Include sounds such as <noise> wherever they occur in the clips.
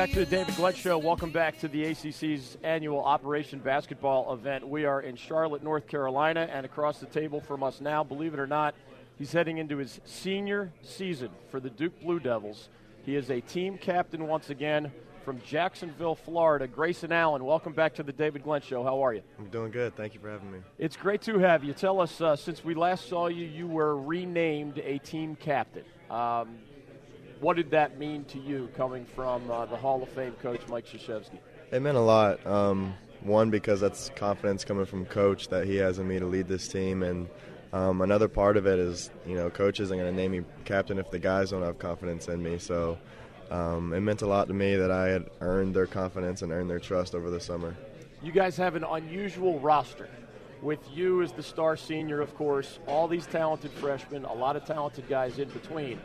back to the David Glenn Show. Welcome back to the ACC's annual Operation Basketball event. We are in Charlotte, North Carolina, and across the table from us now, believe it or not, he's heading into his senior season for the Duke Blue Devils. He is a team captain once again from Jacksonville, Florida. Grayson Allen, welcome back to the David Glenn Show. How are you? I'm doing good. Thank you for having me. It's great to have you. Tell us, uh, since we last saw you, you were renamed a team captain. Um, what did that mean to you coming from uh, the Hall of Fame coach Mike Krzyzewski? It meant a lot. Um, one, because that's confidence coming from coach that he has in me to lead this team, and um, another part of it is, you know, coach isn't going to name me captain if the guys don't have confidence in me. So um, it meant a lot to me that I had earned their confidence and earned their trust over the summer. You guys have an unusual roster. With you as the star senior, of course, all these talented freshmen, a lot of talented guys in between.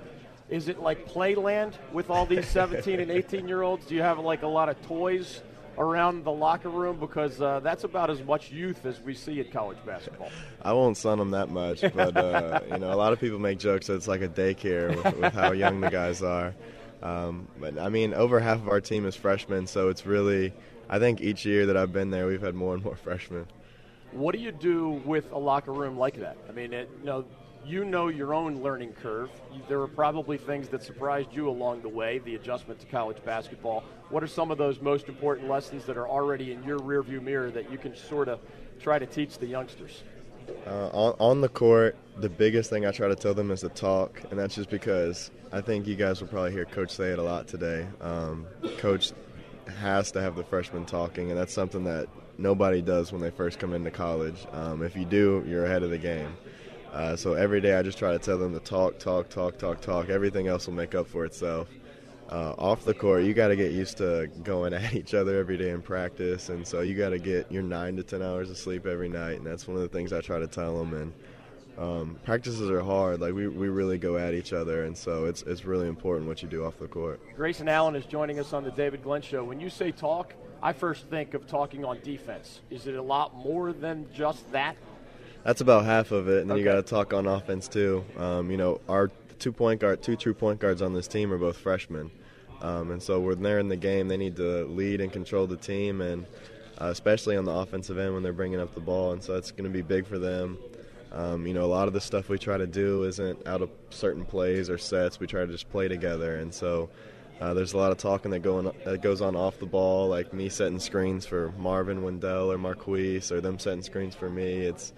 Is it like playland with all these 17 and 18 year olds? Do you have like a lot of toys around the locker room? Because uh, that's about as much youth as we see at college basketball. I won't sun them that much, but uh, <laughs> you know, a lot of people make jokes that it's like a daycare with, with how young the guys are. Um, but I mean, over half of our team is freshmen, so it's really. I think each year that I've been there, we've had more and more freshmen. What do you do with a locker room like that? I mean, it, you know, you know your own learning curve. There were probably things that surprised you along the way, the adjustment to college basketball. What are some of those most important lessons that are already in your rearview mirror that you can sort of try to teach the youngsters? Uh, on, on, the court, the biggest thing I try to tell them is to talk, and that's just because I think you guys will probably hear Coach say it a lot today. Um, Coach has to have the freshmen talking, and that's something that nobody does when they first come into college. Um, if you do, you're ahead of the game. Uh, so every day I just try to tell them to talk, talk, talk, talk, talk. Everything else will make up for itself. Uh, off the court, you got to get used to going <laughs> at each other every day in practice, and so you got to get your nine to ten hours of sleep every night, and that's one of the things I try to tell them. And um, practices are hard; like we, we really go at each other, and so it's it's really important what you do off the court. Grayson Allen is joining us on the David Glenn Show. When you say talk, I first think of talking on defense. Is it a lot more than just that? That's about half of it, and then okay. you got to talk on offense too. Um, you know, our two point guard, two true point guards on this team are both freshmen, um, and so when they're in the game, they need to lead and control the team, and uh, especially on the offensive end when they're bringing up the ball, and so that's going to be big for them. Um, you know, a lot of the stuff we try to do isn't out of certain plays or sets. We try to just play together, and so. Uh, there's a lot of talking that going that goes on off the ball, like me setting screens for Marvin Wendell or Marques, or them setting screens for me. It's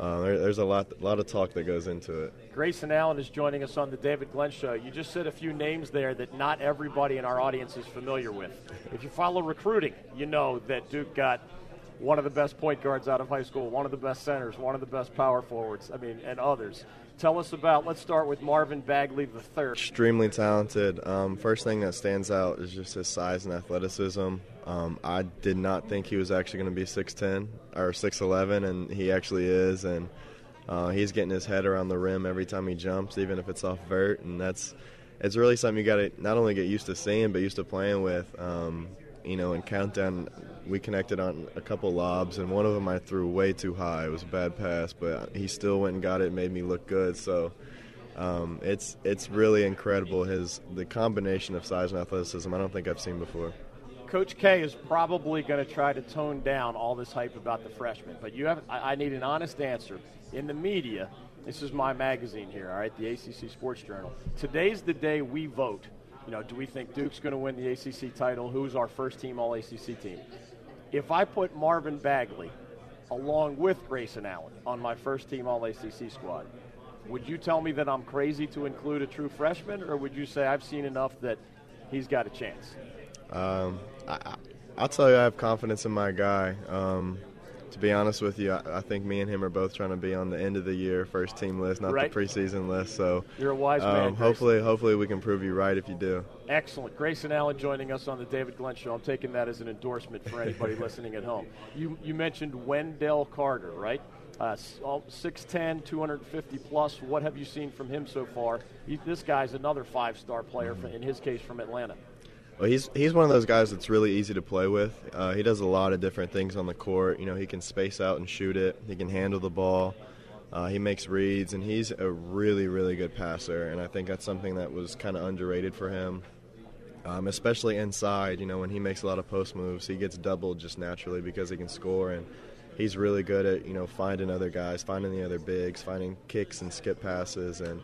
uh, there, there's a lot, a lot of talk that goes into it. Grayson Allen is joining us on the David Glenn Show. You just said a few names there that not everybody in our audience is familiar with. If you follow recruiting, you know that Duke got one of the best point guards out of high school, one of the best centers, one of the best power forwards. I mean, and others. Tell us about. Let's start with Marvin Bagley III. Extremely talented. Um, first thing that stands out is just his size and athleticism. Um, I did not think he was actually going to be 6'10 or 6'11, and he actually is. And uh, he's getting his head around the rim every time he jumps, even if it's off vert. And that's it's really something you got to not only get used to seeing, but used to playing with. Um, you know, in countdown, we connected on a couple lobs, and one of them I threw way too high. It was a bad pass, but he still went and got it, made me look good. So. Um, it's it's really incredible his the combination of size and athleticism I don't think I've seen before. Coach K is probably going to try to tone down all this hype about the freshman, but you have I, I need an honest answer. In the media, this is my magazine here, all right, the ACC Sports Journal. Today's the day we vote. You know, do we think Duke's going to win the ACC title? Who's our first team All ACC team? If I put Marvin Bagley along with Grayson Allen on my first team All ACC squad, would you tell me that I'm crazy to include a true freshman, or would you say I've seen enough that he's got a chance? Um, I, will tell you, I have confidence in my guy. Um, to be honest with you, I, I, think me and him are both trying to be on the end of the year first team list, not right. the preseason list. So you're a wise man. Um, hopefully, hopefully we can prove you right if you do. Excellent, Grayson Allen joining us on the David Glenn Show. I'm taking that as an endorsement for anybody <laughs> listening at home. You you mentioned Wendell Carter, right? Uh, 6'10", 250 plus. What have you seen from him so far? He, this guy's another five-star player, mm-hmm. in his case, from Atlanta. Well, he's he's one of those guys that's really easy to play with. Uh, he does a lot of different things on the court. You know, he can space out and shoot it. He can handle the ball. Uh, he makes reads, and he's a really, really good passer. And I think that's something that was kind of underrated for him. um, especially inside. You know, when he makes a lot of post moves, he gets doubled just naturally because he can score, and he's really good at you know finding other guys, finding the other bigs, finding kicks and skip passes, and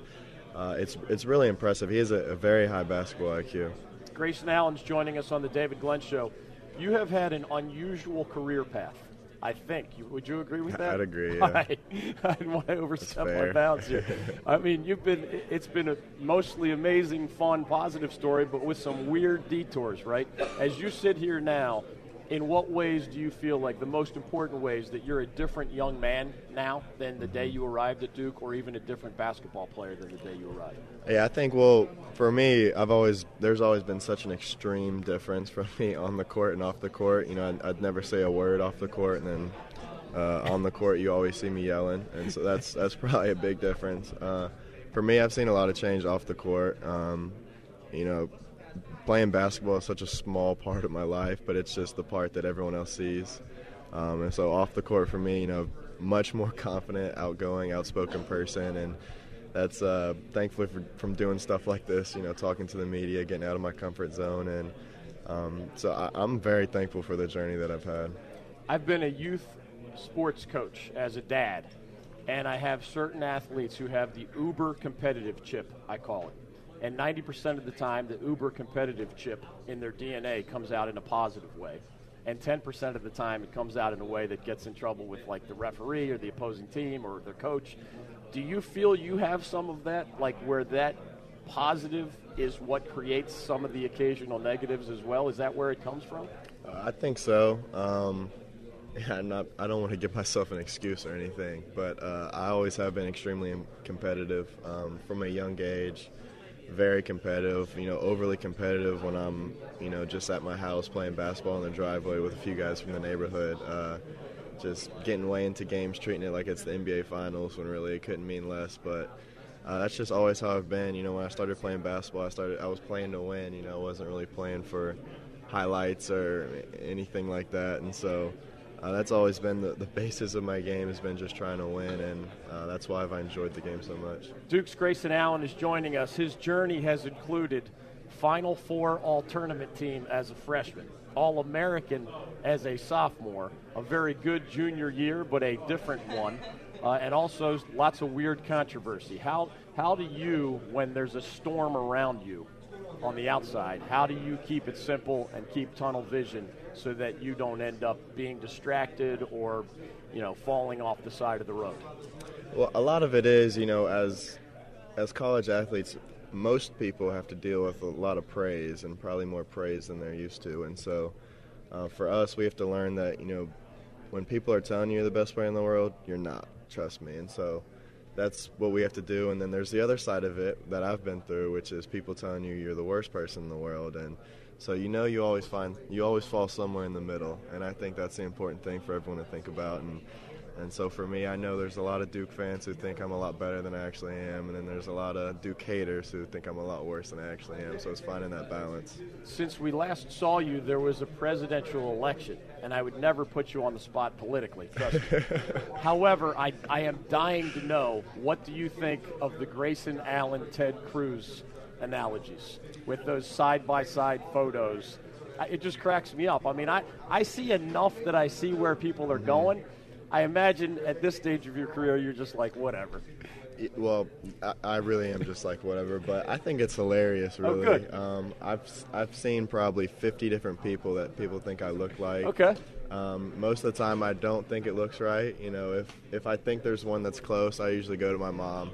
uh, it's it's really impressive. He has a, a very high basketball IQ. Grayson Allen's joining us on the David Glenn Show. You have had an unusual career path. I think. Would you agree with that? I'd agree. <laughs> Yeah. I, I didn't want to overstep my bounds here. <laughs> I mean, you've been. It's been a mostly amazing, fun, positive story, but with some weird detours, right? As you sit here now, in what ways do you feel like the most important ways that you're a different young man now than the day you arrived at Duke, or even a different basketball player than the day you arrived? Yeah, I think. Well, for me, I've always there's always been such an extreme difference from me on the court and off the court. You know, I'd, I'd never say a word off the court, and then uh, on the court, you always see me yelling, and so that's that's <laughs> probably a big difference. Uh, for me, I've seen a lot of change off the court. Um, you know, playing basketball is such a small part of my life, but it's just the part that everyone else sees. Um, and so off the court for me, you know, much more <laughs> confident, outgoing, outspoken person, and that's uh, thankfully for, from doing stuff like this, you know, talking to the media, getting out of my comfort zone, and um, so I, I'm very thankful for the journey that I've had. I've been a youth sports coach as a dad, and I have certain athletes who have the uber competitive chip, I call it and 90% of the time, the uber competitive chip in their DNA comes out in a positive way. And 10% of the time, it comes out in a way that gets in trouble with, like, the referee or the opposing team or their coach. Do you feel you have some of that, like, where that positive is what creates some of the occasional negatives as well? Is that where it comes from? Uh, I think so. Um, I'm not, I don't want to give myself an excuse or anything, but uh, I always have been extremely competitive um, from a young age very competitive, you know, overly competitive when I'm, you know, just at my house playing basketball in the driveway with a few guys from the neighborhood. Uh, just getting way into games, treating it like it's the NBA Finals when really it couldn't mean less. But uh, that's just always how I've been. You know, when I started playing basketball, I started I was playing to win. You know, I wasn't really playing for highlights or anything like that. And so uh, that's always been the, the basis of my game has been just trying to win, and uh, that's why I've enjoyed the game so much. Duke's Grayson Allen is joining us. His journey has included Final Four All Tournament team as a freshman, All American as a sophomore, a very good junior year, but a different one, uh, and also lots of weird controversy. How how do you, when there's a storm around you, on the outside, how do you keep it simple and keep tunnel vision? So that you don't end up being distracted or, you know, falling off the side of the road? Well, a lot of it is, you know, as as college athletes, most people have to deal with a lot of praise and probably more praise than they're used to, and so uh, for us, we have to learn that you know when people are telling you you're the best player in the world, you're not. Trust me, and so that's what we have to do. And then there's the other side of it that I've been through, which is people telling you you're the worst person in the world, and so you know you always find you always fall somewhere in the middle, and I think that's the important thing for everyone to think about. And and so for me, I know there's a lot of Duke fans who think I'm a lot better than I actually am, and then there's a lot of Duke haters who think I'm a lot worse than I actually am. So it's finding that balance. Since we last saw you, there was a presidential election, and I would never put you on the spot politically. Trust me. <laughs> However, I, I am dying to know what do you think of the Grayson Allen Ted Cruz analogies with those side by side photos. It just cracks me up. I mean, I, I see enough that I see where people are going. I imagine at this stage of your career, you're just like, whatever. Well, I, I really am just like whatever, but I think it's hilarious. Oh, really, oh, good. Um, I've I've seen probably 50 different people that people think I look like. Okay. Um, most of the time, I don't think it looks right. You know, if if I think there's one that's close, I usually go to my mom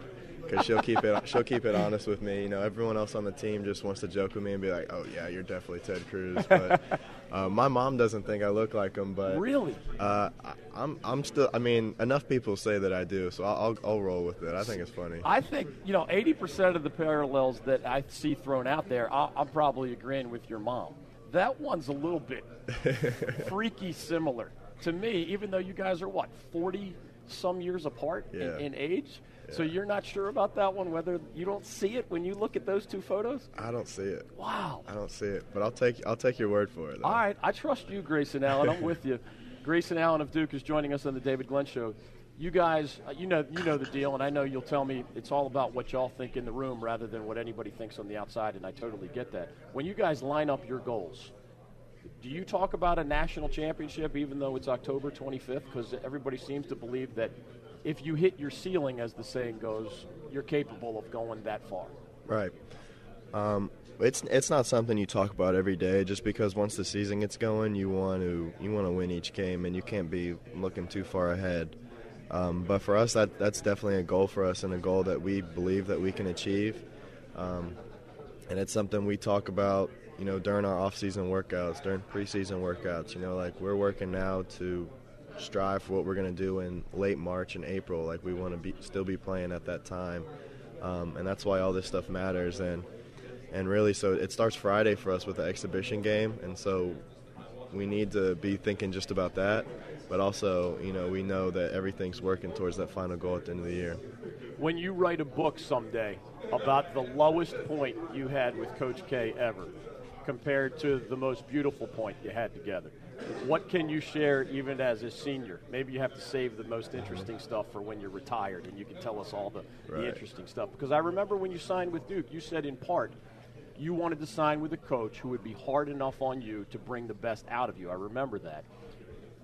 because she'll keep it she'll keep it honest with me. You know, everyone else on the team just wants to joke with me and be like, "Oh yeah, you're definitely Ted Cruz." But <laughs> uh, my mom doesn't think I look like him. But really, uh, I, I'm I'm still. I mean, enough people say that I do, so I'll I'll roll with it. I think it's funny. I think you know, 80% of the parallels that I see thrown out there, i I'm probably agreeing with your mom. That one's a little bit <laughs> freaky similar to me, even though you guys are what 40 some years apart yeah. in, in age. So you're not sure about that one, whether you don't see it when you look at those two photos? I don't see it. Wow. I don't see it, but I'll take I'll take your word for it. Though. All right, I trust you, Grayson <laughs> Allen. I'm with you. Grayson Allen of Duke is joining us on the David Glenn Show. you guys, uh, you know, you know the deal, and I know you'll tell me it's all about what y'all think in the room rather than what anybody thinks on the outside, and I totally get that. When you guys line up your goals, do you talk about a national championship even though it's October 25th? Because everybody seems to believe that if you hit your ceiling, as the saying goes, you're capable of going that far. Right. Um, it's it's not something you talk about every day. Just because once the season gets going, you want to you want to win each game, and you can't be looking too far ahead. Um, but for us, that that's definitely a goal for us, and a goal that we believe that we can achieve. Um, and it's something we talk about, you know, during our off-season workouts, during preseason workouts. You know, like we're working now to strive for what we're going to do in late March and April. Like we want to be still be playing at that time, um, and that's why all this stuff matters. And and really, so it starts Friday for us with the exhibition game, and so we need to be thinking just about that. But also, you know, we know that everything's working towards that final goal at the end of the year. When you write a book someday about the lowest point you had with Coach K ever, compared to the most beautiful point you had together, what can you share even as a senior? Maybe you have to save the most interesting uh-huh. stuff for when you're retired and you can tell us all the, Right. the interesting stuff. Because I remember when you signed with Duke, you said in part you wanted to sign with a coach who would be hard enough on you to bring the best out of you. I remember that.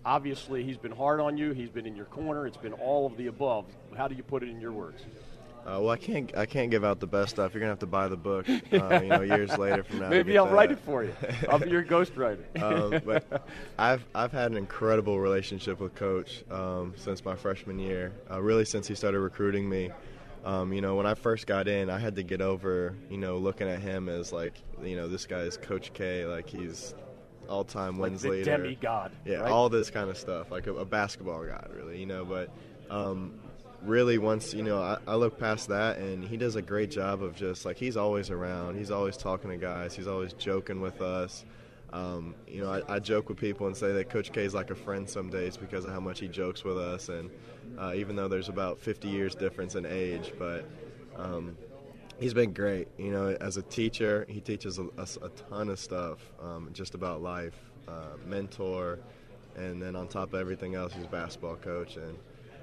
Obviously, he's been hard on you. He's been in your corner. It's been all of the above. How do you put it in your words? Uh, well, I can't I can't give out the best stuff. You're gonna have to buy the book, <laughs> uh, you know, years later from now. Maybe I'll write it for you. I'll be your ghostwriter. <laughs> um, but I've I've had an incredible relationship with Coach um, since my freshman year. Uh, really, since he started recruiting me. Um, you know, when I first got in, I had to get over, you know, looking at him as like, you know, this guy is Coach K, like he's all-time like wins the leader. demigod. Yeah, right? all this kind of stuff, like a, a basketball god, really, you know. But um, really, once you know, I, I look past that, and he does a great job of just like he's always around. He's always talking to guys. He's always joking with us. Um, you know, I, I joke with people and say that Coach K is like a friend some days because of how much he jokes with us, and uh, even though there's about 50 years difference in age, but um, he's been great. You know, as a teacher, he teaches us a, ton of stuff um, just about life, uh, mentor, and then on top of everything else, he's basketball coach. And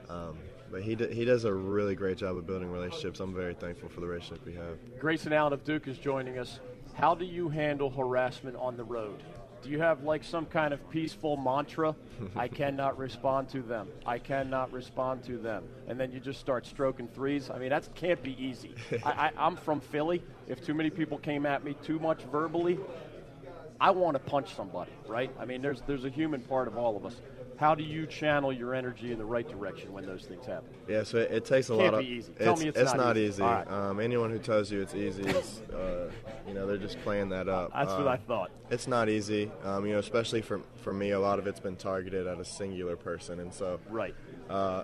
um, but he d- he does a really great job of building relationships. I'm very thankful for the relationship we have. Grayson Allen of Duke is joining us. How do you handle harassment on the road? Do you have like some kind of peaceful mantra? <laughs> I cannot respond to them. I cannot respond to them. And then you just start stroking threes. I mean, that can't be easy. <laughs> I, I, I'm from Philly. If too many people came at me too much verbally, I want to punch somebody, right? I mean, there's there's a human part of all of us. How do you channel your energy in the right direction when those things happen? Yeah, so it, it takes a Can't lot of. easy. Tell me it's not easy. All right. Um, anyone who tells you it's easy is, uh, you know, they're just playing that up. That's what Um, I thought. It's not easy, um, you know, especially for for me. A lot of it's been targeted at a singular person, and so Right. uh,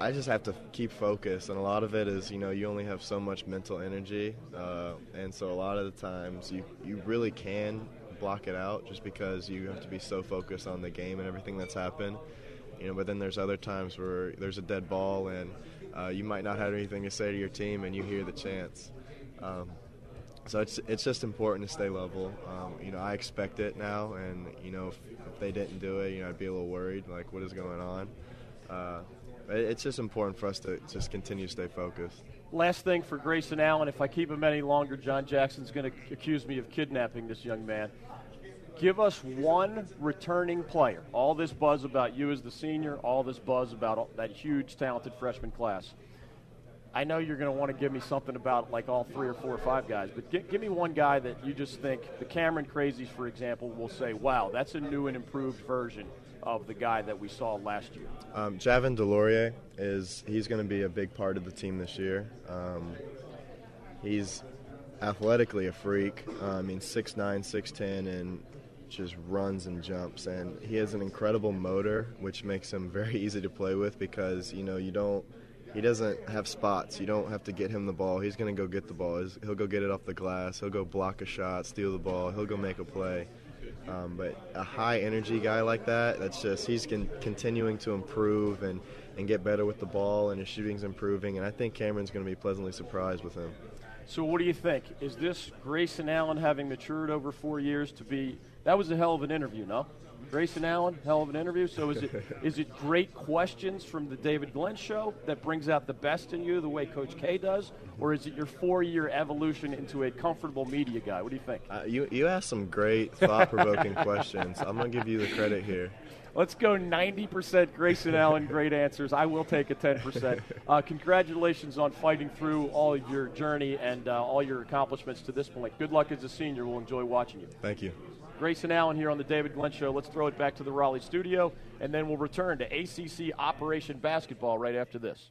I just have to keep focus, and a lot of it is, you know, you only have so much mental energy, uh, and so a lot of the times you you really can block it out just because you have to be so focused on the game and everything that's happened. You know, but then there's other times where there's a dead ball, and uh, you might not have anything to say to your team, and you hear the chance. Um, so it's it's just important to stay level. Um, you know, I expect it now, and you know, if, if they didn't do it, you know, I'd be a little worried, like what is going on. Uh, but it's just important for us to just continue to stay focused. Last thing for Grayson Allen, if I keep him any longer, John Jackson's going to accuse me of kidnapping this young man. Give us one returning player. All this buzz about you as the senior, all this buzz about that huge, talented freshman class. I know you're going to want to give me something about like all three or four or five guys, but gi- give me one guy that you just think the Cameron Crazies, for example, will say, "Wow, that's a new and improved version of the guy that we saw last year." Um, Javin DeLaurier is he's going to be a big part of the team this year. Um, he's athletically a freak. Uh, I mean, 6'9", 6'10", and just runs and jumps. And he has an incredible motor, which makes him very <laughs> easy to play with because you know you don't. He doesn't have spots. You don't have to get him the ball. He's going to go get the ball. He'll go get it off the glass. He'll go block a shot, steal the ball. He'll go make a play. Um, but a high energy guy like that, that's just he's con- continuing to improve and, and get better with the ball, and his shooting's improving. And I think Cameron's going to be pleasantly surprised with him. So, what do you think? Is this Grayson Allen having matured over four years to be? That was a hell of an interview, no? Grayson Allen, hell of an interview. So is it <laughs> is it great questions from the David Glenn show that brings out the best in you, the way Coach K does, or is it your four-year evolution into a comfortable media guy? What do you think? Uh, you you asked some great thought-provoking <laughs> questions. I'm gonna give you the credit here. Let's go 90% Grayson Allen, great answers. I will take a 10%. <laughs> Uh, congratulations on fighting through all your journey and uh, all your accomplishments to this point. Good luck as a senior. We'll enjoy watching you. Thank you. Grayson Allen here on the David Glenn Show. Let's throw it back to the Raleigh studio, and then we'll return to ACC Operation Basketball right after this.